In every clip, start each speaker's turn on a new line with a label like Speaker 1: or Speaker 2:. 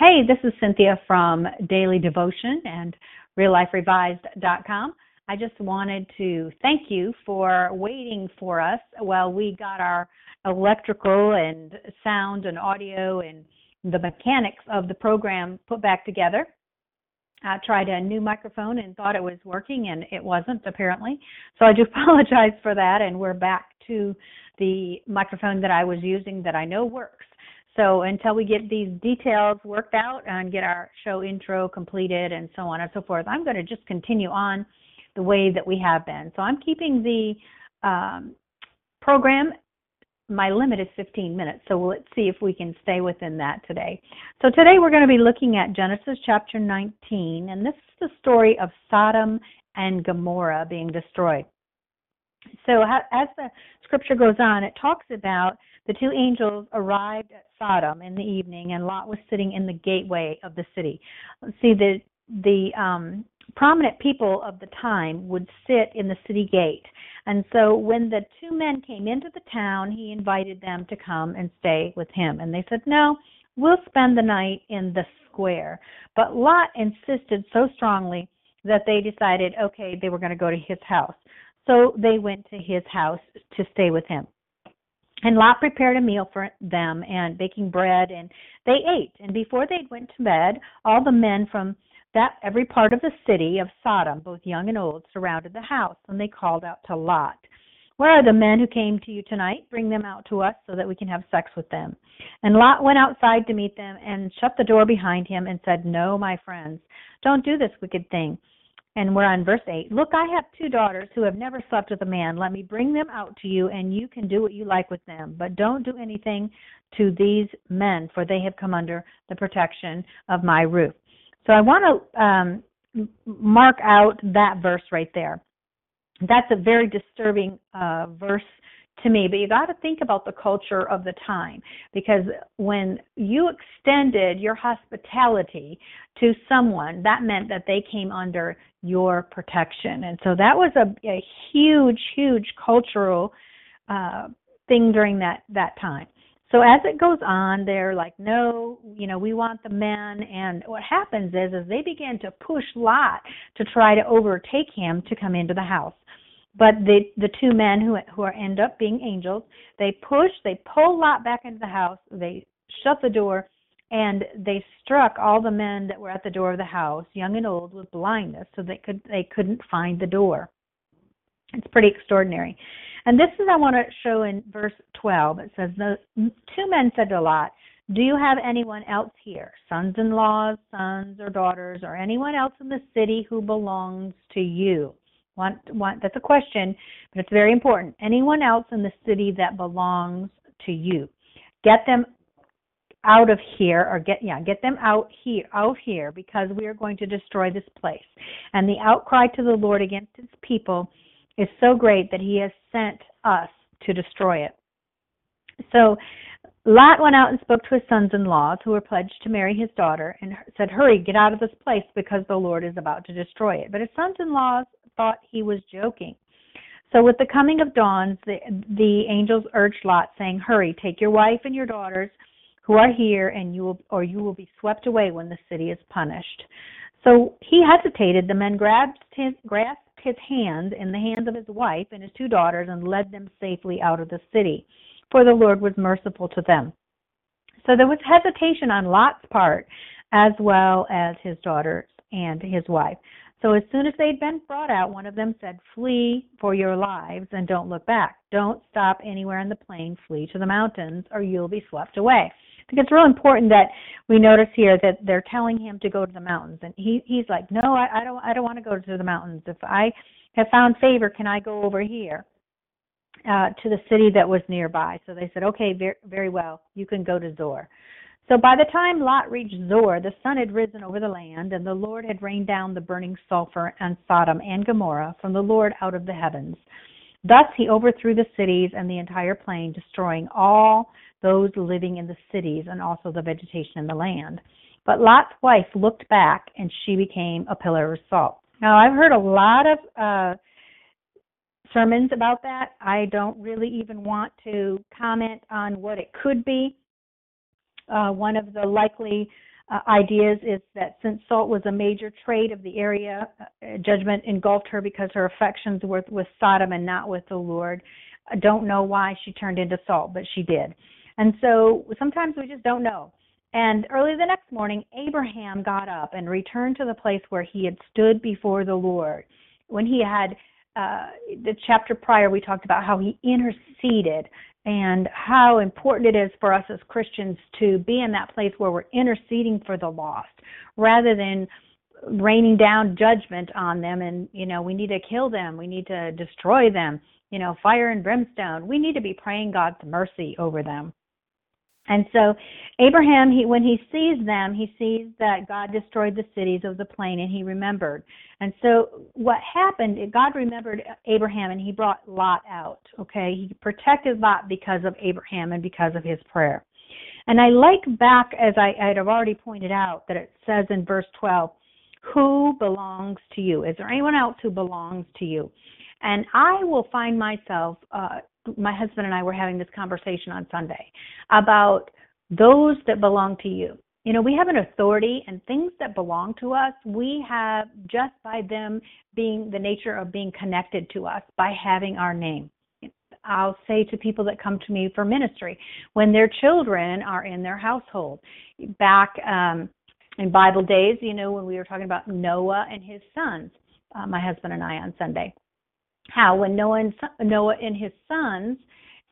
Speaker 1: Hey, this is Cynthia from Daily Devotion and RealLifeRevised.com. I just wanted to thank you for waiting for us while we got our electrical and sound and audio and the mechanics of the program put back together. I tried a new microphone and thought it was working, and it wasn't apparently. So I do apologize for that, and we're back to the microphone that I was using that I know works. So until we get these details worked out and get our show intro completed and so on and so forth, I'm going to just continue on the way that we have been. So I'm keeping the um, program. My limit is 15 minutes, so let's see if we can stay within that today. So today we're going to be looking at Genesis chapter 19, and this is the story of Sodom and Gomorrah being destroyed. So as the scripture goes on, it talks about the two angels arrived at Sodom in the evening, and Lot was sitting in the gateway of the city. See, the the um, prominent people of the time would sit in the city gate. And so when the two men came into the town, he invited them to come and stay with him. And they said, No, we'll spend the night in the square. But Lot insisted so strongly that they decided, okay, they were going to go to his house. So they went to his house to stay with him. And Lot prepared a meal for them and baking bread, and they ate. And before they went to bed, all the men from that every part of the city of Sodom, both young and old, surrounded the house, and they called out to Lot, Where are the men who came to you tonight? Bring them out to us so that we can have sex with them. And Lot went outside to meet them and shut the door behind him and said, No, my friends, don't do this wicked thing and we're on verse 8. Look, I have two daughters who have never slept with a man. Let me bring them out to you, and you can do what you like with them. But don't do anything to these men, for they have come under the protection of my roof. So I want to um, mark out that verse right there. That's a very disturbing uh, verse to me, but you got to think about the culture of the time because when you extended your hospitality to someone, that meant that they came under your protection. And so that was a, a huge, huge cultural uh, thing during that, that time. So as it goes on, they're like, no, you know, we want the men. And what happens is, is they begin to push Lot to try to overtake him to come into the house. But the the two men who who are, end up being angels, they push, they pull Lot back into the house, they shut the door, and they struck all the men that were at the door of the house, young and old, with blindness, so they could they couldn't find the door. It's pretty extraordinary. And this is I want to show in verse 12. It says the two men said to Lot, "Do you have anyone else here, sons-in-laws, sons or daughters, or anyone else in the city who belongs to you?" Want, want, that's a question, but it's very important. Anyone else in the city that belongs to you, get them out of here, or get yeah, get them out here, out here, because we are going to destroy this place. And the outcry to the Lord against His people is so great that He has sent us to destroy it. So Lot went out and spoke to his sons-in-law, who were pledged to marry his daughter, and said, "Hurry, get out of this place, because the Lord is about to destroy it." But his sons-in-law thought he was joking. So with the coming of dawn, the, the angels urged Lot, saying, "Hurry, take your wife and your daughters who are here, and you will, or you will be swept away when the city is punished." So he hesitated. The men grasped his, grasped his hand in the hands of his wife and his two daughters and led them safely out of the city, for the Lord was merciful to them. So there was hesitation on Lot's part, as well as his daughters and his wife. So as soon as they'd been brought out, one of them said, Flee for your lives and don't look back. Don't stop anywhere in the plain. Flee to the mountains or you'll be swept away. I think it's real important that we notice here that they're telling him to go to the mountains. And he, he's like, No, I, I don't I don't want to go to the mountains. If I have found favor, can I go over here? Uh, to the city that was nearby. So they said, okay, very, very well, you can go to Zoar. So by the time Lot reached Zoar, the sun had risen over the land, and the Lord had rained down the burning sulfur on Sodom and Gomorrah from the Lord out of the heavens. Thus he overthrew the cities and the entire plain, destroying all those living in the cities and also the vegetation in the land. But Lot's wife looked back, and she became a pillar of salt. Now, I've heard a lot of uh, sermons about that. I don't really even want to comment on what it could be uh, one of the likely uh, ideas is that since salt was a major trade of the area, uh, judgment engulfed her because her affections were with Sodom and not with the Lord. I don't know why she turned into salt, but she did. And so sometimes we just don't know. And early the next morning, Abraham got up and returned to the place where he had stood before the Lord. When he had, uh, the chapter prior, we talked about how he interceded and how important it is for us as Christians to be in that place where we're interceding for the lost rather than raining down judgment on them. And you know we need to kill them. We need to destroy them. You know fire and brimstone. We need to be praying god's mercy over them and so Abraham, he, when he sees them, he sees that God destroyed the cities of the plain and he remembered. And so what happened, God remembered Abraham and he brought Lot out. Okay. He protected Lot because of Abraham and because of his prayer. And I like back, as I, I have already pointed out, that it says in verse 12, who belongs to you? Is there anyone else who belongs to you? And I will find myself uh, my husband and I were having this conversation on Sunday about those that belong to you. You know, we have an authority and things that belong to us, we have just by them being the nature of being connected to us, by having our name. I'll say to people that come to me for ministry, when their children are in their household, back um, in Bible days, you know, when we were talking about Noah and his sons, uh, my husband and I on Sunday, how when Noah and, Noah and his sons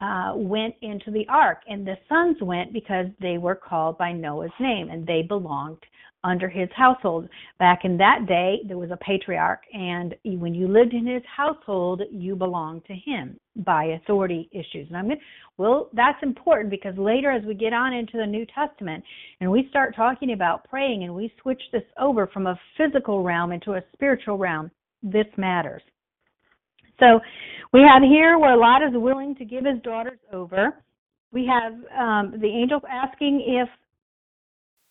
Speaker 1: uh, went into the ark, and the sons went because they were called by Noah's name and they belonged under his household. Back in that day, there was a patriarch, and when you lived in his household, you belonged to him by authority issues. And I'm going well, that's important because later, as we get on into the New Testament and we start talking about praying and we switch this over from a physical realm into a spiritual realm, this matters. So we have here where Lot is willing to give his daughters over. We have um, the angels asking if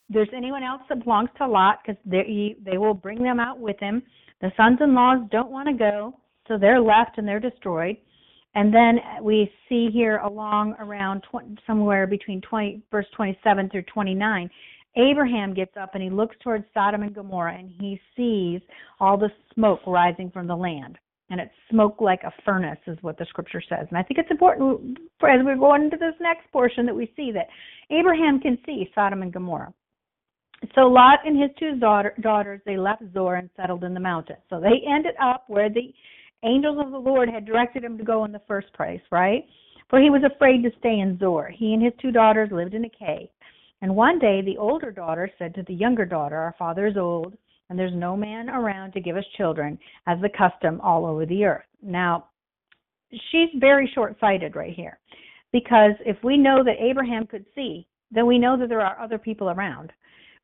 Speaker 1: there's anyone else that belongs to Lot because they, they will bring them out with him. The sons in laws don't want to go, so they're left and they're destroyed. And then we see here along around 20, somewhere between 20, verse 27 through 29, Abraham gets up and he looks towards Sodom and Gomorrah and he sees all the smoke rising from the land and it smoked like a furnace is what the scripture says. And i think it's important as we go into this next portion that we see that abraham can see sodom and gomorrah. So lot and his two daughter, daughters they left zoar and settled in the mountains. So they ended up where the angels of the lord had directed him to go in the first place right? For he was afraid to stay in zoar he and his two daughters lived in a cave. And one day the older daughter said to the younger daughter our father is old and there's no man around to give us children, as the custom all over the earth. Now, she's very short sighted right here, because if we know that Abraham could see, then we know that there are other people around.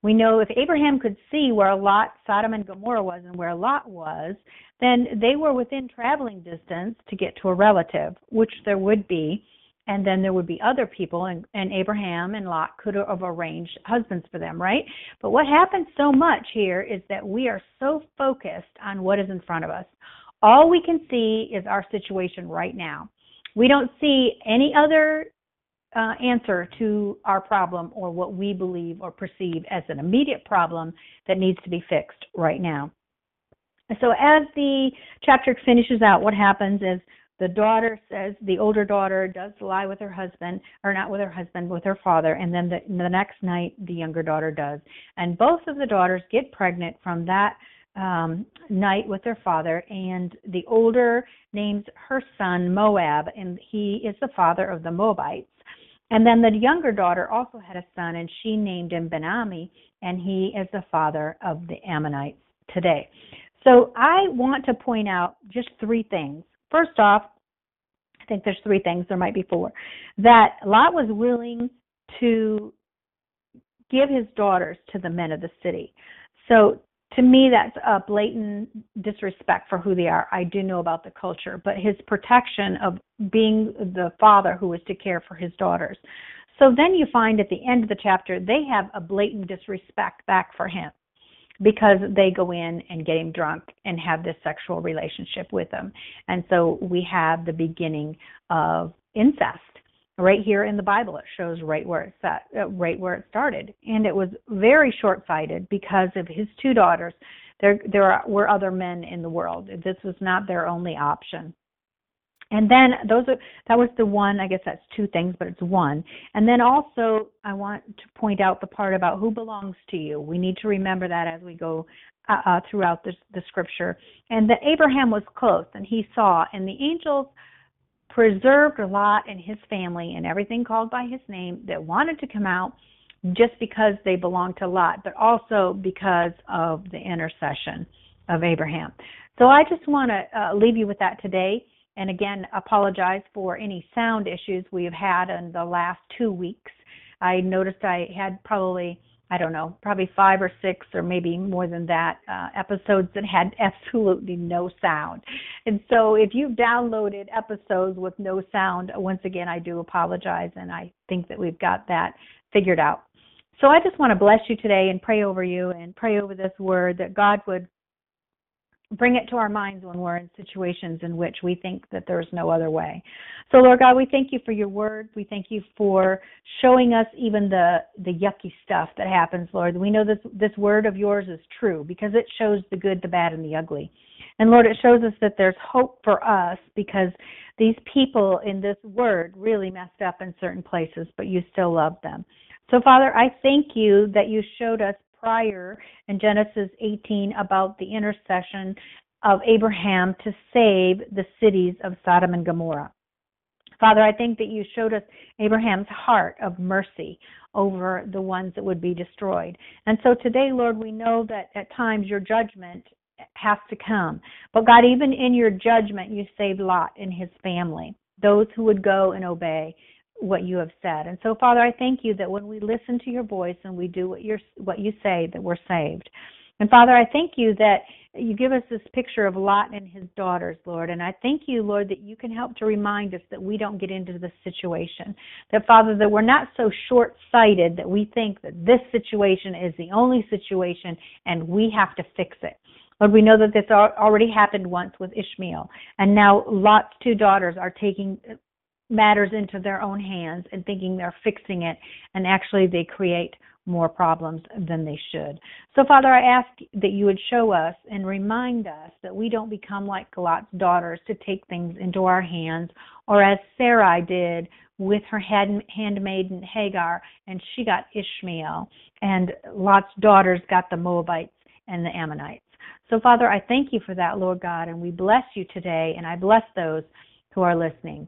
Speaker 1: We know if Abraham could see where Lot, Sodom and Gomorrah was and where Lot was, then they were within traveling distance to get to a relative, which there would be and then there would be other people and, and abraham and lot could have arranged husbands for them right? But what happens so much here is that we are so focused on what is in front of us. All we can see is our situation right now. We don't see any other uh, answer to our problem or what we believe or perceive as an immediate problem that needs to be fixed right now. So as the chapter finishes out what happens is the daughter says the older daughter does lie with her husband or not with her husband with her father and then the, the next night the younger daughter does. And both of the daughters get pregnant from that um, night with their father and the older names her son moab and he is the father of the moabites. And then the younger daughter also had a son and she named him benami and he is the father of the ammonites today. So i want to point out just three things First off, I think there's three things, there might be four, that Lot was willing to give his daughters to the men of the city. So to me, that's a blatant disrespect for who they are. I do know about the culture, but his protection of being the father who was to care for his daughters. So then you find at the end of the chapter, they have a blatant disrespect back for him because they go in and get him drunk and have this sexual relationship with him. And so we have the beginning of incest. right here in the Bible. It shows right where it set, uh, right where it started, and it was very short-sighted because of his two daughters. There, there were other men in the world. This was not their only option. And then those are that was the one. I guess that's two things, but it's one. And then also, I want to point out the part about who belongs to you. We need to remember that as we go uh, uh, throughout the, the scripture. And that Abraham was close, and he saw, and the angels preserved Lot and his family and everything called by his name that wanted to come out just because they belonged to Lot, but also because of the intercession of Abraham. So I just want to uh, leave you with that today. And again, apologize for any sound issues we have had in the last two weeks. I noticed I had probably I don't know, probably five or six or maybe more than that uh, episodes that had absolutely no sound. And so if you've downloaded episodes with no sound, once again, I do apologize and I think that we've got that figured out. So I just want to bless you today and pray over you and pray over this word that God would bring it to our minds when we're in situations in which we think that there's no other way. So Lord God, we thank you for your word. We thank you for showing us even the the yucky stuff that happens, Lord. We know this this word of yours is true because it shows the good, the bad and the ugly. And Lord, it shows us that there's hope for us because these people in this word really messed up in certain places, but you still love them. So Father, I thank you that you showed us prior in Genesis 18 about the intercession of Abraham to save the cities of Sodom and Gomorrah. Father, I think that you showed us Abraham's heart of mercy over the ones that would be destroyed. And so today, Lord, we know that at times your judgment has to come. But God, even in your judgment, you saved Lot and his family, those who would go and obey what you have said. And so, Father, I thank you that when we listen to your voice and we do what you what you say, that we're saved. And Father, I thank you that you give us this picture of Lot and his daughters, Lord. And I thank you, Lord, that you can help to remind us that we don't get into this situation. That, Father, that we're not so short sighted that we think that this situation is the only situation and we have to fix it. Lord, we know that this already happened once with Ishmael. And now Lot's two daughters are taking matters into their own hands and thinking they're fixing it, and actually they create more problems than they should. So, Father, I ask that you would show us and remind us that we don't become like Lot's daughters to take things into our hands, or as Sarai did with her handmaiden Hagar, and she got Ishmael, and Lot's daughters got the Moabites and the Ammonites. So, Father, I thank you for that, Lord God, and we bless you today, and I bless those who are listening.